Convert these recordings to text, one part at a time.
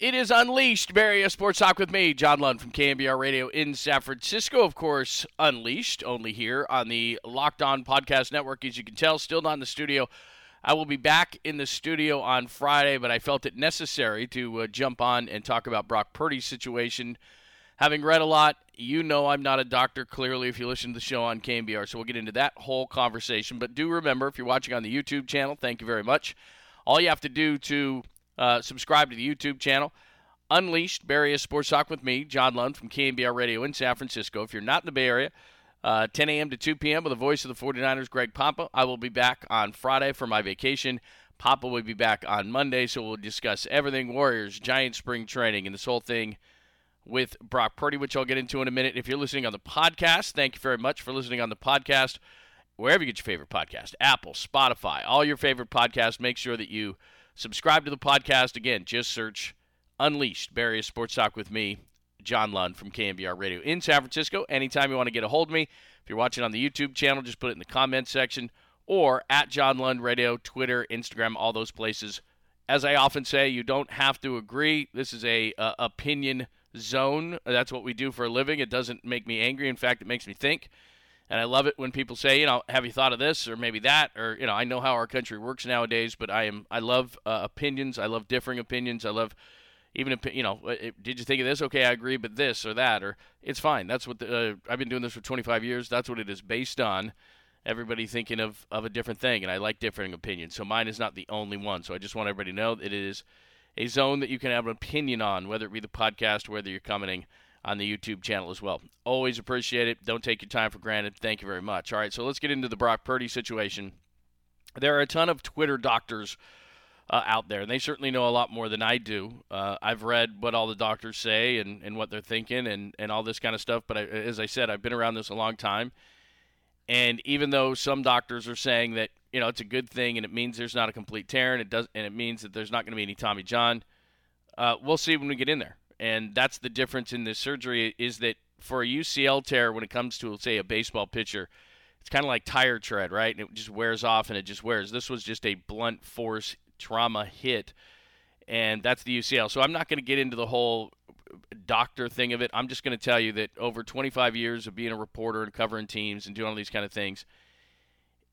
It is Unleashed, Bay Sports Talk with me, John Lund from KNBR Radio in San Francisco. Of course, Unleashed, only here on the Locked On Podcast Network. As you can tell, still not in the studio. I will be back in the studio on Friday, but I felt it necessary to uh, jump on and talk about Brock Purdy's situation. Having read a lot, you know I'm not a doctor, clearly, if you listen to the show on KNBR. So we'll get into that whole conversation. But do remember, if you're watching on the YouTube channel, thank you very much. All you have to do to uh, subscribe to the YouTube channel. Unleashed, Bay Area Sports Talk with me, John Lund from KNBR Radio in San Francisco. If you're not in the Bay Area, uh, 10 a.m. to 2 p.m. with the voice of the 49ers, Greg Papa. I will be back on Friday for my vacation. Papa will be back on Monday, so we'll discuss everything Warriors, Giant spring training, and this whole thing with Brock Purdy, which I'll get into in a minute. If you're listening on the podcast, thank you very much for listening on the podcast. Wherever you get your favorite podcast, Apple, Spotify, all your favorite podcasts, make sure that you – Subscribe to the podcast. Again, just search Unleashed, Bay Sports Talk with me, John Lund from KNBR Radio in San Francisco. Anytime you want to get a hold of me, if you're watching on the YouTube channel, just put it in the comment section or at John Lund Radio, Twitter, Instagram, all those places. As I often say, you don't have to agree. This is a uh, opinion zone. That's what we do for a living. It doesn't make me angry. In fact, it makes me think. And I love it when people say, you know, have you thought of this or maybe that or you know, I know how our country works nowadays, but I am I love uh, opinions. I love differing opinions. I love even you know, did you think of this? Okay, I agree, but this or that or it's fine. That's what the, uh, I've been doing this for 25 years. That's what it is based on. Everybody thinking of, of a different thing, and I like differing opinions. So mine is not the only one. So I just want everybody to know that it is a zone that you can have an opinion on, whether it be the podcast, whether you're commenting on the YouTube channel as well. Always appreciate it. Don't take your time for granted. Thank you very much. All right, so let's get into the Brock Purdy situation. There are a ton of Twitter doctors uh, out there, and they certainly know a lot more than I do. Uh, I've read what all the doctors say and, and what they're thinking and, and all this kind of stuff, but I, as I said, I've been around this a long time. And even though some doctors are saying that you know it's a good thing and it means there's not a complete tear and it does and it means that there's not going to be any Tommy John, uh, we'll see when we get in there and that's the difference in this surgery is that for a UCL tear, when it comes to say a baseball pitcher, it's kind of like tire tread, right? And it just wears off and it just wears. This was just a blunt force trauma hit, and that's the UCL. So I'm not going to get into the whole doctor thing of it. I'm just going to tell you that over 25 years of being a reporter and covering teams and doing all these kind of things,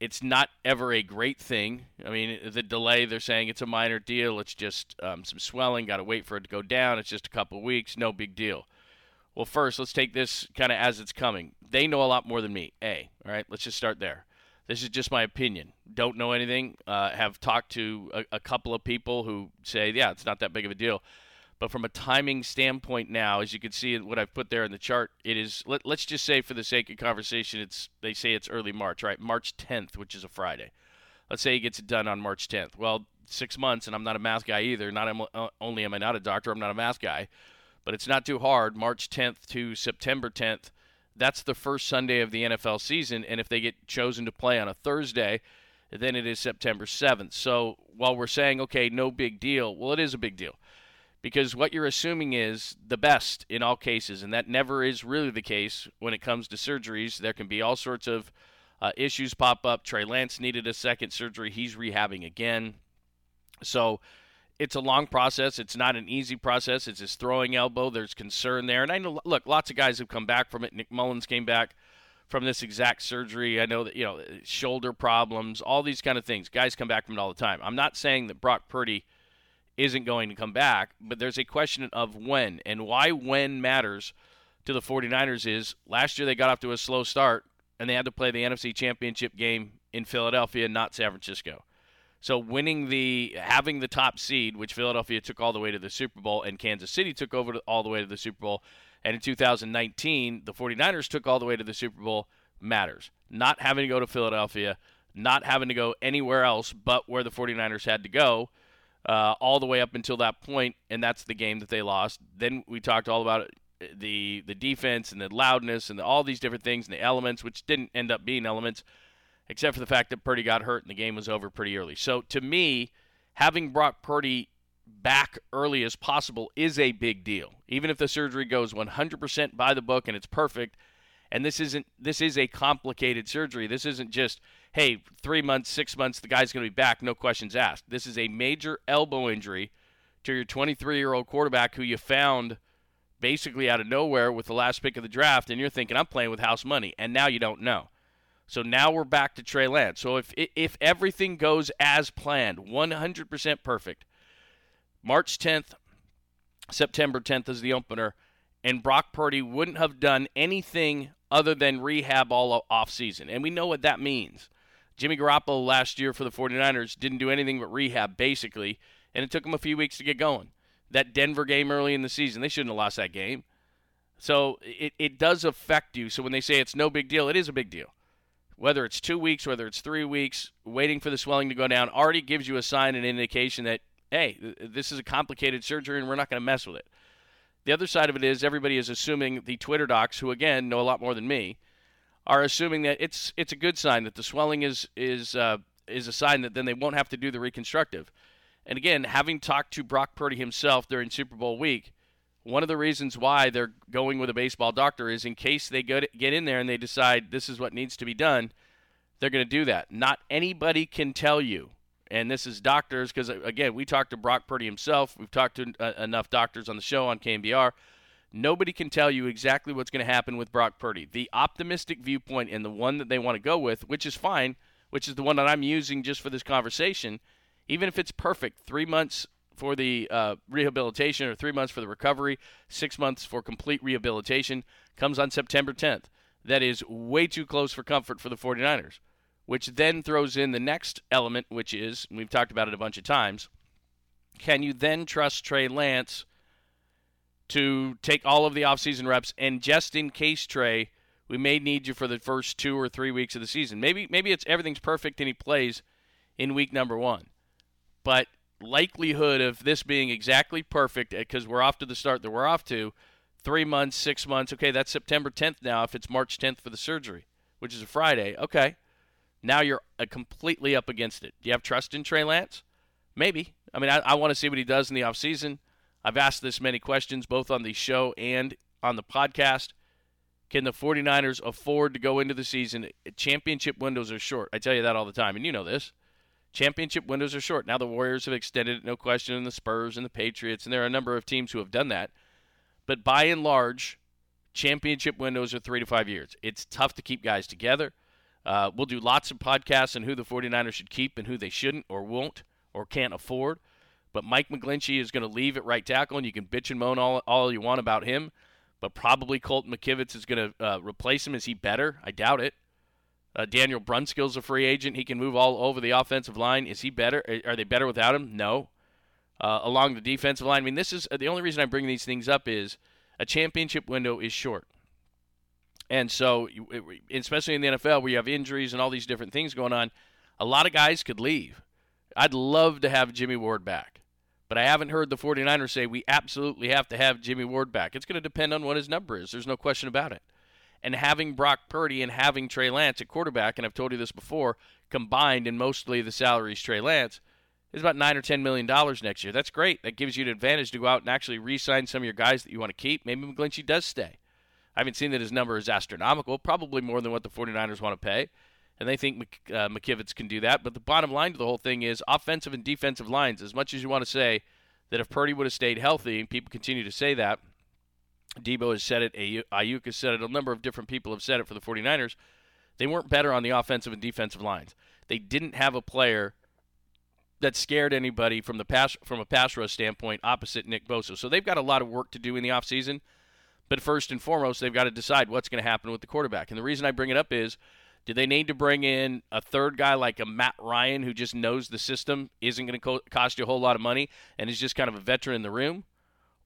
it's not ever a great thing. I mean, the delay, they're saying it's a minor deal. It's just um, some swelling. Got to wait for it to go down. It's just a couple weeks. No big deal. Well, first, let's take this kind of as it's coming. They know a lot more than me. A. All right, let's just start there. This is just my opinion. Don't know anything. Uh, have talked to a, a couple of people who say, yeah, it's not that big of a deal. But from a timing standpoint now, as you can see in what I've put there in the chart, it is let, us just say for the sake of conversation, it's they say it's early March, right? March 10th, which is a Friday. Let's say he gets it done on March 10th. Well, six months, and I'm not a math guy either. Not uh, only am I not a doctor, I'm not a math guy, but it's not too hard. March 10th to September 10th. That's the first Sunday of the NFL season, and if they get chosen to play on a Thursday, then it is September 7th. So while we're saying, okay, no big deal, well, it is a big deal because what you're assuming is the best in all cases, and that never is really the case when it comes to surgeries. There can be all sorts of uh, issues pop up. Trey Lance needed a second surgery, he's rehabbing again. So it's a long process. It's not an easy process. It's his throwing elbow. There's concern there. And I know, look, lots of guys have come back from it. Nick Mullens came back from this exact surgery. I know that, you know, shoulder problems, all these kind of things. Guys come back from it all the time. I'm not saying that Brock Purdy isn't going to come back, but there's a question of when and why when matters to the 49ers is last year they got off to a slow start and they had to play the NFC Championship game in Philadelphia, not San Francisco. So winning the having the top seed, which Philadelphia took all the way to the Super Bowl and Kansas City took over to, all the way to the Super Bowl, and in 2019 the 49ers took all the way to the Super Bowl matters. Not having to go to Philadelphia, not having to go anywhere else but where the 49ers had to go uh, all the way up until that point, and that's the game that they lost. Then we talked all about the the defense and the loudness and the, all these different things and the elements, which didn't end up being elements, except for the fact that Purdy got hurt and the game was over pretty early. So to me, having brought Purdy back early as possible is a big deal. Even if the surgery goes 100% by the book and it's perfect, and this isn't this is a complicated surgery. This isn't just hey, three months, six months, the guy's going to be back, no questions asked. This is a major elbow injury to your 23 year old quarterback who you found basically out of nowhere with the last pick of the draft, and you're thinking, I'm playing with house money, and now you don't know. So now we're back to Trey Lance. So if if everything goes as planned, 100% perfect, March 10th, September 10th is the opener, and Brock Purdy wouldn't have done anything other than rehab all off season. And we know what that means. Jimmy Garoppolo last year for the 49ers didn't do anything but rehab basically, and it took him a few weeks to get going. That Denver game early in the season, they shouldn't have lost that game. So it, it does affect you. So when they say it's no big deal, it is a big deal. Whether it's two weeks, whether it's three weeks, waiting for the swelling to go down already gives you a sign and indication that, hey, this is a complicated surgery and we're not going to mess with it. The other side of it is everybody is assuming the Twitter docs, who again know a lot more than me, are assuming that it's it's a good sign that the swelling is is uh, is a sign that then they won't have to do the reconstructive. And again, having talked to Brock Purdy himself during Super Bowl week, one of the reasons why they're going with a baseball doctor is in case they go get in there and they decide this is what needs to be done, they're going to do that. Not anybody can tell you and this is doctors because uh, again we talked to brock purdy himself we've talked to uh, enough doctors on the show on KNBR nobody can tell you exactly what's going to happen with brock purdy. The optimistic viewpoint and the one that they want to go with which is fine which is the one that i'm using just for this conversation even if it's perfect three months for the uh, rehabilitation or three months for the recovery six months for complete rehabilitation comes on september 10th that is way too close for comfort for the 49ers which then throws in the next element, which is, we've talked about it a bunch of times, can you then trust Trey Lance to take all of the offseason reps and just in case Trey, we may need you for the first two or three weeks of the season. Maybe maybe it's everything's perfect and he plays in week number one. But likelihood of this being exactly perfect because we're off to the start that we're off to, three months, six months. Okay, that's September 10th now. If it's March 10th for the surgery, which is a Friday, okay, now you're uh, completely up against it. Do you have trust in Trey Lance? Maybe. I mean, I, I want to see what he does in the offseason. I've asked this many questions both on the show and on the podcast. Can the 49ers afford to go into the season? Championship windows are short. I tell you that all the time, and you know this. Championship windows are short. Now the Warriors have extended it, no question, and the Spurs and the Patriots, and there are a number of teams who have done that. But by and large, championship windows are three to five years. It's tough to keep guys together. Uh, we'll do lots of podcasts on who the 49ers should keep and who they shouldn't or won't or can't afford. But Mike McGlinchey is going to leave at right tackle, and you can bitch and moan all, all you want about him. But probably Colton McKivitz is going to uh, replace him. Is he better? I doubt it. Uh, Daniel Brunskill's a free agent. He can move all over the offensive line. Is he better? Are they better without him? No. Uh, along the defensive line, I mean, this is the only reason I bring these things up is a championship window is short. And so, especially in the NFL where you have injuries and all these different things going on, a lot of guys could leave. I'd love to have Jimmy Ward back, but I haven't heard the 49ers say we absolutely have to have Jimmy Ward back. It's going to depend on what his number is. There's no question about it. And having Brock Purdy and having Trey Lance at quarterback, and I've told you this before, combined in mostly the salaries Trey Lance, is about nine or ten million dollars next year. That's great. That gives you an advantage to go out and actually re-sign some of your guys that you want to keep. Maybe McGlinchey does stay. I haven't seen that his number is astronomical, probably more than what the 49ers want to pay. And they think uh, McKivitz can do that. But the bottom line to the whole thing is offensive and defensive lines. As much as you want to say that if Purdy would have stayed healthy, and people continue to say that, Debo has said it, Aiyuk has said it, a number of different people have said it for the 49ers. They weren't better on the offensive and defensive lines. They didn't have a player that scared anybody from the pass from a pass rush standpoint opposite Nick Bosa. So they've got a lot of work to do in the offseason. But first and foremost, they've got to decide what's going to happen with the quarterback. And the reason I bring it up is do they need to bring in a third guy like a Matt Ryan who just knows the system, isn't going to co- cost you a whole lot of money, and is just kind of a veteran in the room?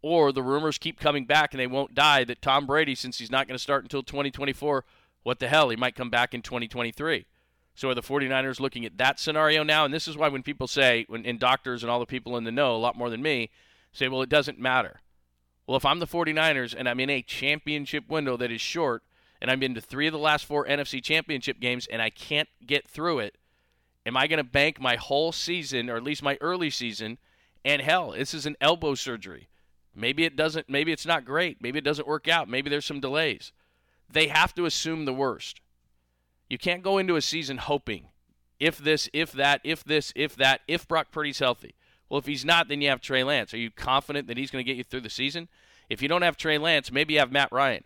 Or the rumors keep coming back and they won't die that Tom Brady, since he's not going to start until 2024, what the hell? He might come back in 2023. So are the 49ers looking at that scenario now? And this is why when people say, when, and doctors and all the people in the know, a lot more than me, say, well, it doesn't matter. Well, if I'm the 49ers and I'm in a championship window that is short, and I'm into three of the last four NFC championship games and I can't get through it, am I going to bank my whole season, or at least my early season? And hell, this is an elbow surgery. Maybe it doesn't, maybe it's not great. Maybe it doesn't work out. Maybe there's some delays. They have to assume the worst. You can't go into a season hoping if this, if that, if this, if that, if Brock Purdy's healthy. Well, if he's not, then you have Trey Lance. Are you confident that he's going to get you through the season? If you don't have Trey Lance, maybe you have Matt Ryan.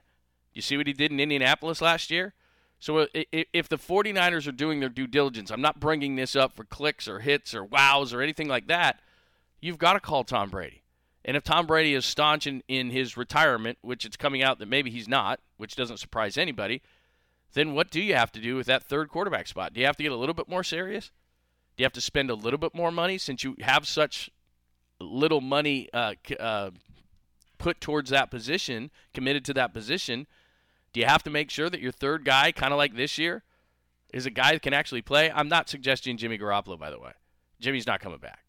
You see what he did in Indianapolis last year? So uh, if the 49ers are doing their due diligence, I'm not bringing this up for clicks or hits or wows or anything like that. You've got to call Tom Brady. And if Tom Brady is staunch in, in his retirement, which it's coming out that maybe he's not, which doesn't surprise anybody, then what do you have to do with that third quarterback spot? Do you have to get a little bit more serious? Do you have to spend a little bit more money since you have such little money uh, uh, put towards that position, committed to that position? Do you have to make sure that your third guy, kind of like this year, is a guy that can actually play? I'm not suggesting Jimmy Garoppolo, by the way. Jimmy's not coming back.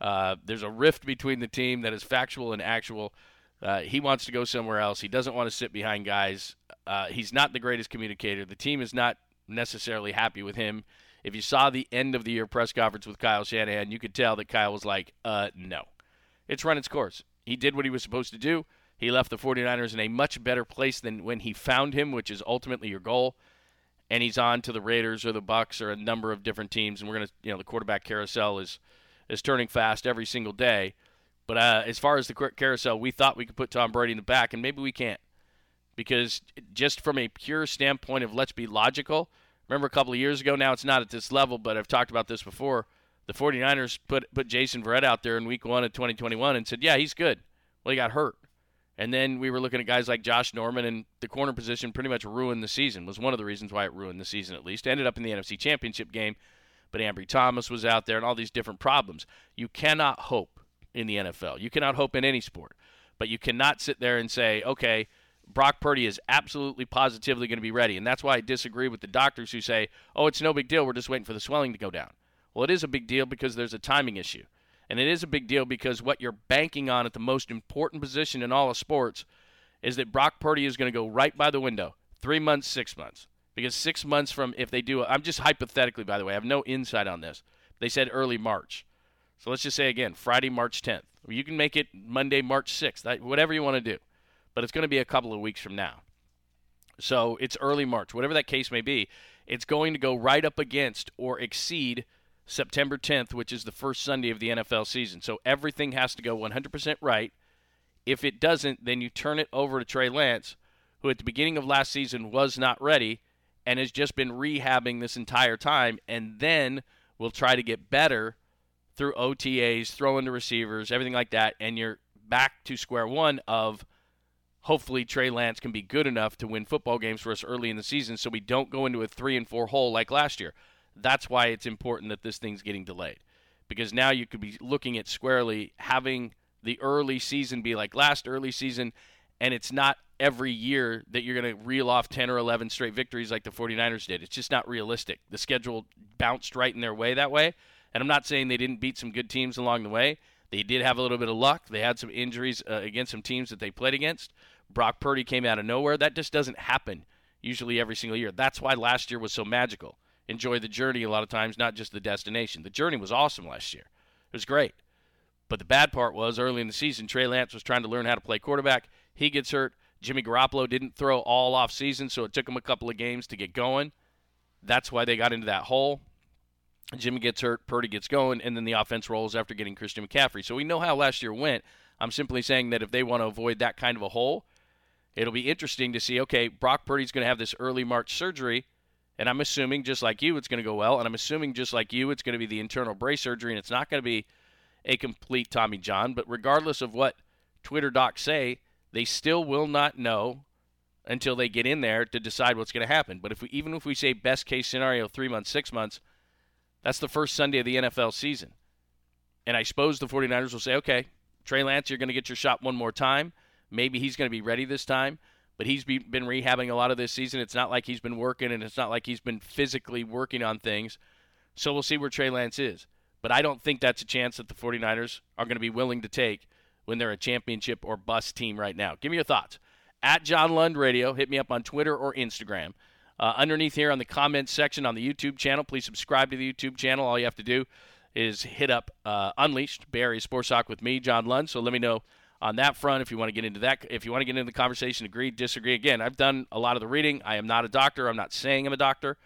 Uh, there's a rift between the team that is factual and actual. Uh, he wants to go somewhere else. He doesn't want to sit behind guys. Uh, he's not the greatest communicator. The team is not necessarily happy with him. If you saw the end of the year press conference with Kyle Shanahan, you could tell that Kyle was like, uh, no. It's run its course. He did what he was supposed to do. He left the 49ers in a much better place than when he found him, which is ultimately your goal. And he's on to the Raiders or the Bucks or a number of different teams. And we're going to, you know, the quarterback carousel is is turning fast every single day. But uh, as far as the carousel, we thought we could put Tom Brady in the back, and maybe we can't. Because just from a pure standpoint of let's be logical, remember a couple of years ago, now it's not at this level, but I've talked about this before. The 49ers put, put Jason Verrett out there in week one of 2021 and said, yeah, he's good. Well, he got hurt. And then we were looking at guys like Josh Norman, and the corner position pretty much ruined the season. Was one of the reasons why it ruined the season, at least. Ended up in the NFC Championship game, but Ambry Thomas was out there, and all these different problems. You cannot hope in the NFL. You cannot hope in any sport, but you cannot sit there and say, okay, Brock Purdy is absolutely positively going to be ready. And that's why I disagree with the doctors who say, oh, it's no big deal. We're just waiting for the swelling to go down. Well, it is a big deal because there's a timing issue. And it is a big deal because what you're banking on at the most important position in all of sports is that Brock Purdy is going to go right by the window three months, six months. Because six months from if they do, I'm just hypothetically, by the way, I have no insight on this. They said early March. So let's just say again, Friday, March 10th. You can make it Monday, March 6th, whatever you want to do. But it's going to be a couple of weeks from now. So it's early March. Whatever that case may be, it's going to go right up against or exceed – September 10th, which is the first Sunday of the NFL season. So everything has to go 100% right. If it doesn't, then you turn it over to Trey Lance, who at the beginning of last season was not ready and has just been rehabbing this entire time, and then will try to get better through OTAs, throwing to receivers, everything like that, and you're back to square one of hopefully Trey Lance can be good enough to win football games for us early in the season so we don't go into a three and four hole like last year. That's why it's important that this thing's getting delayed. Because now you could be looking at squarely having the early season be like last early season, and it's not every year that you're going to reel off 10 or 11 straight victories like the 49ers did. It's just not realistic. The schedule bounced right in their way that way. And I'm not saying they didn't beat some good teams along the way. They did have a little bit of luck. They had some injuries uh, against some teams that they played against. Brock Purdy came out of nowhere. That just doesn't happen usually every single year. That's why last year was so magical enjoy the journey a lot of times, not just the destination. The journey was awesome last year. It was great. But the bad part was early in the season, Trey Lance was trying to learn how to play quarterback. He gets hurt. Jimmy Garoppolo didn't throw all off season, so it took him a couple of games to get going. That's why they got into that hole. Jimmy gets hurt, Purdy gets going, and then the offense rolls after getting Christian McCaffrey. So we know how last year went. I'm simply saying that if they want to avoid that kind of a hole, it'll be interesting to see okay, Brock Purdy's going to have this early March surgery and I'm assuming, just like you, it's going to go well. And I'm assuming, just like you, it's going to be the internal brace surgery, and it's not going to be a complete Tommy John. But regardless of what Twitter docs say, they still will not know until they get in there to decide what's going to happen. But if we, even if we say best case scenario, three months, six months, that's the first Sunday of the NFL season. And I suppose the 49ers will say, okay, Trey Lance, you're going to get your shot one more time. Maybe he's going to be ready this time but he's been rehabbing a lot of this season. It's not like he's been working, and it's not like he's been physically working on things. So we'll see where Trey Lance is. But I don't think that's a chance that the 49ers are going to be willing to take when they're a championship or bust team right now. Give me your thoughts. At John Lund Radio, hit me up on Twitter or Instagram. Uh, underneath here on the comments section on the YouTube channel, please subscribe to the YouTube channel. All you have to do is hit up uh, Unleashed, Bay Area Sports Talk with me, John Lund. So let me know on that front if you want to get into that if you want to get into the conversation agree disagree again i've done a lot of the reading i am not a doctor i'm not saying i'm a doctor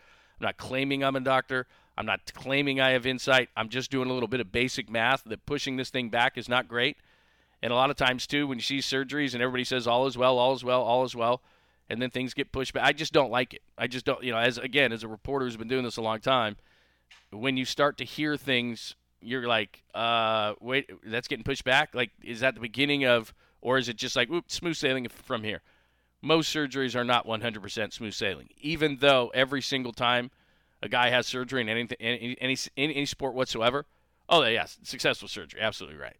i'm not claiming i'm a doctor I'm not claiming I have insight. I'm just doing a little bit of basic math that pushing this thing back is not great. And a lot of times, too, when you see surgeries and everybody says all is well, all is well, all is well, and then things get pushed back, I just don't like it. I just don't, you know, as again, as a reporter who's been doing this a long time, when you start to hear things, you're like, uh, wait, that's getting pushed back? Like, is that the beginning of, or is it just like, whoop, smooth sailing from here? Most surgeries are not 100% smooth sailing, even though every single time a guy has surgery in anything, any, any, any sport whatsoever, oh, yes, successful surgery, absolutely right.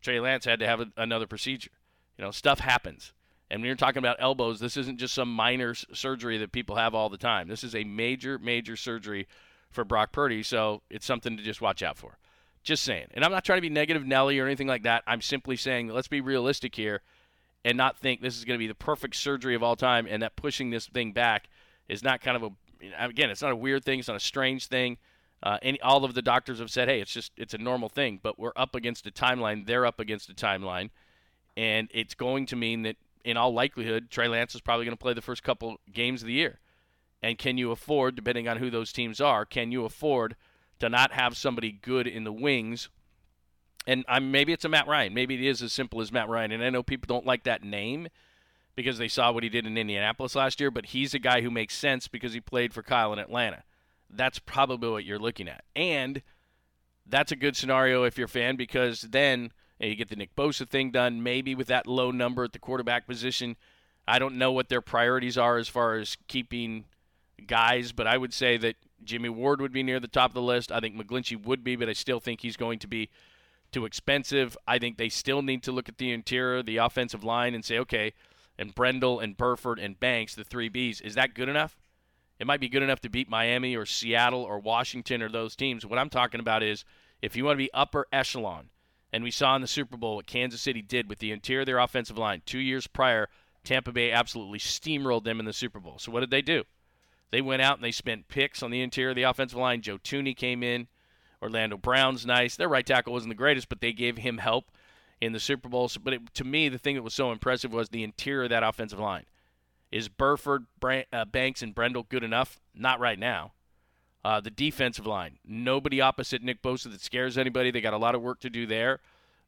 Trey Lance had to have a, another procedure. You know, stuff happens. And when you're talking about elbows, this isn't just some minor surgery that people have all the time. This is a major, major surgery for Brock Purdy, so it's something to just watch out for. Just saying. And I'm not trying to be negative Nelly or anything like that. I'm simply saying let's be realistic here and not think this is going to be the perfect surgery of all time and that pushing this thing back is not kind of a again, it's not a weird thing, it's not a strange thing. Uh, any, all of the doctors have said, hey, it's just it's a normal thing, but we're up against a timeline. They're up against a timeline, and it's going to mean that in all likelihood, Trey Lance is probably going to play the first couple games of the year. And can you afford, depending on who those teams are, can you afford to not have somebody good in the wings? And I'm, maybe it's a Matt Ryan. Maybe it is as simple as Matt Ryan. And I know people don't like that name because they saw what he did in Indianapolis last year, but he's a guy who makes sense because he played for Kyle in Atlanta. That's probably what you're looking at. And that's a good scenario if you're a fan because then – you get the Nick Bosa thing done, maybe with that low number at the quarterback position. I don't know what their priorities are as far as keeping guys, but I would say that Jimmy Ward would be near the top of the list. I think McGlinchey would be, but I still think he's going to be too expensive. I think they still need to look at the interior, the offensive line, and say, okay, and Brendel and Burford and Banks, the three Bs, is that good enough? It might be good enough to beat Miami or Seattle or Washington or those teams. What I'm talking about is if you want to be upper echelon, and we saw in the Super Bowl what Kansas City did with the interior of their offensive line. Two years prior, Tampa Bay absolutely steamrolled them in the Super Bowl. So what did they do? They went out and they spent picks on the interior of the offensive line. Joe Thuney came in. Orlando Brown's nice. Their right tackle wasn't the greatest, but they gave him help in the Super Bowl. But it, to me, the thing that was so impressive was the interior of that offensive line. Is Burford, Brand, uh, Banks, and Brendel good enough? Not right now. Uh, the defensive line, nobody opposite Nick Bosa that scares anybody. They got a lot of work to do there.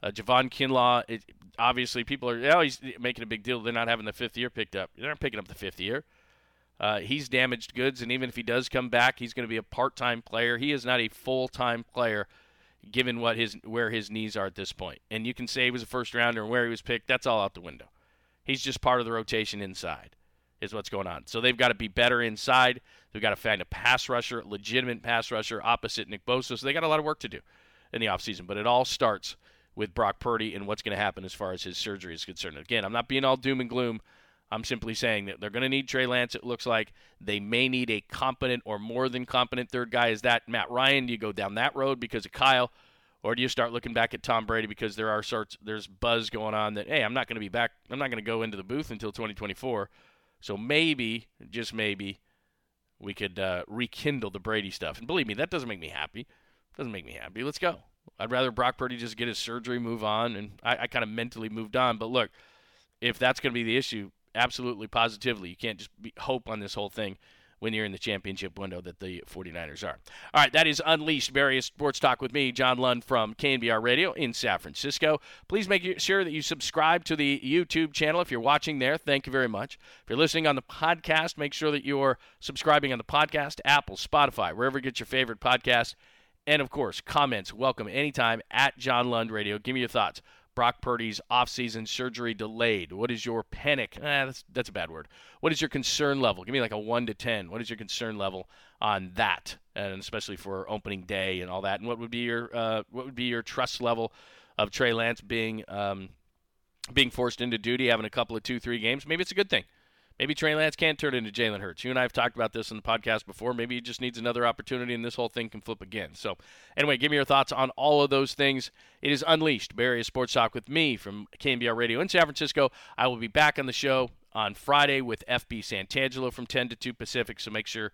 Uh, Javon Kinlaw, it, obviously, people are, oh, he's making a big deal. They're not having the fifth year picked up. They're not picking up the fifth year. Uh, he's damaged goods, and even if he does come back, he's going to be a part-time player. He is not a full-time player, given what his where his knees are at this point. And you can say he was a first rounder and where he was picked. That's all out the window. He's just part of the rotation inside is what's going on. So they've got to be better inside. They've got to find a pass rusher, legitimate pass rusher opposite Nick Bosa. So they got a lot of work to do in the offseason. But it all starts with Brock Purdy and what's going to happen as far as his surgery is concerned. Again, I'm not being all doom and gloom. I'm simply saying that they're going to need Trey Lance. It looks like they may need a competent or more than competent third guy. Is that Matt Ryan? Do you go down that road because of Kyle? Or do you start looking back at Tom Brady because there are sorts there's buzz going on that hey I'm not going to be back I'm not going to go into the booth until 2024 so maybe, just maybe, we could uh, rekindle the Brady stuff. And believe me, that doesn't make me happy. Doesn't make me happy. Let's go. I'd rather Brock Purdy just get his surgery, move on, and I, I kind of mentally moved on. But look, if that's going to be the issue, absolutely, positively, you can't just be, hope on this whole thing when you're in the championship window that the 49ers are. All right, that is Unleashed Bay Area Sports Talk with me, John Lund from KNBR Radio in San Francisco. Please make sure that you subscribe to the YouTube channel if you're watching there. Thank you very much. If you're listening on the podcast, make sure that you're subscribing on the podcast, Apple, Spotify, wherever you get your favorite podcast. And of course, comments welcome anytime at John Lund Radio. Give me your thoughts. Brock Purdy's offseason surgery delayed? What is your panic? Eh, that's, that's a bad word. What is your concern level? Give me like a 1 to 10. What is your concern level on that? And especially for opening day and all that. And what would be your uh, what would be your trust level of Trey Lance being um, being forced into duty, having a couple of two, three games? Maybe it's a good thing. Maybe Trey Lance can't turn into Jalen Hurts. You and I have talked about this in the podcast before. Maybe he just needs another opportunity, and this whole thing can flip again. So, anyway, give me your thoughts on all of those things. It is Unleashed, Bay Area Sports Talk with me from KNBR Radio in San Francisco. I will be back on the show on Friday with FP Santangelo from 10 to 2 Pacific, so make sure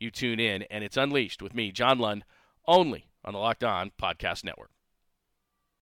you tune in. And it's Unleashed with me, John Lund, only on the Locked On Podcast Network.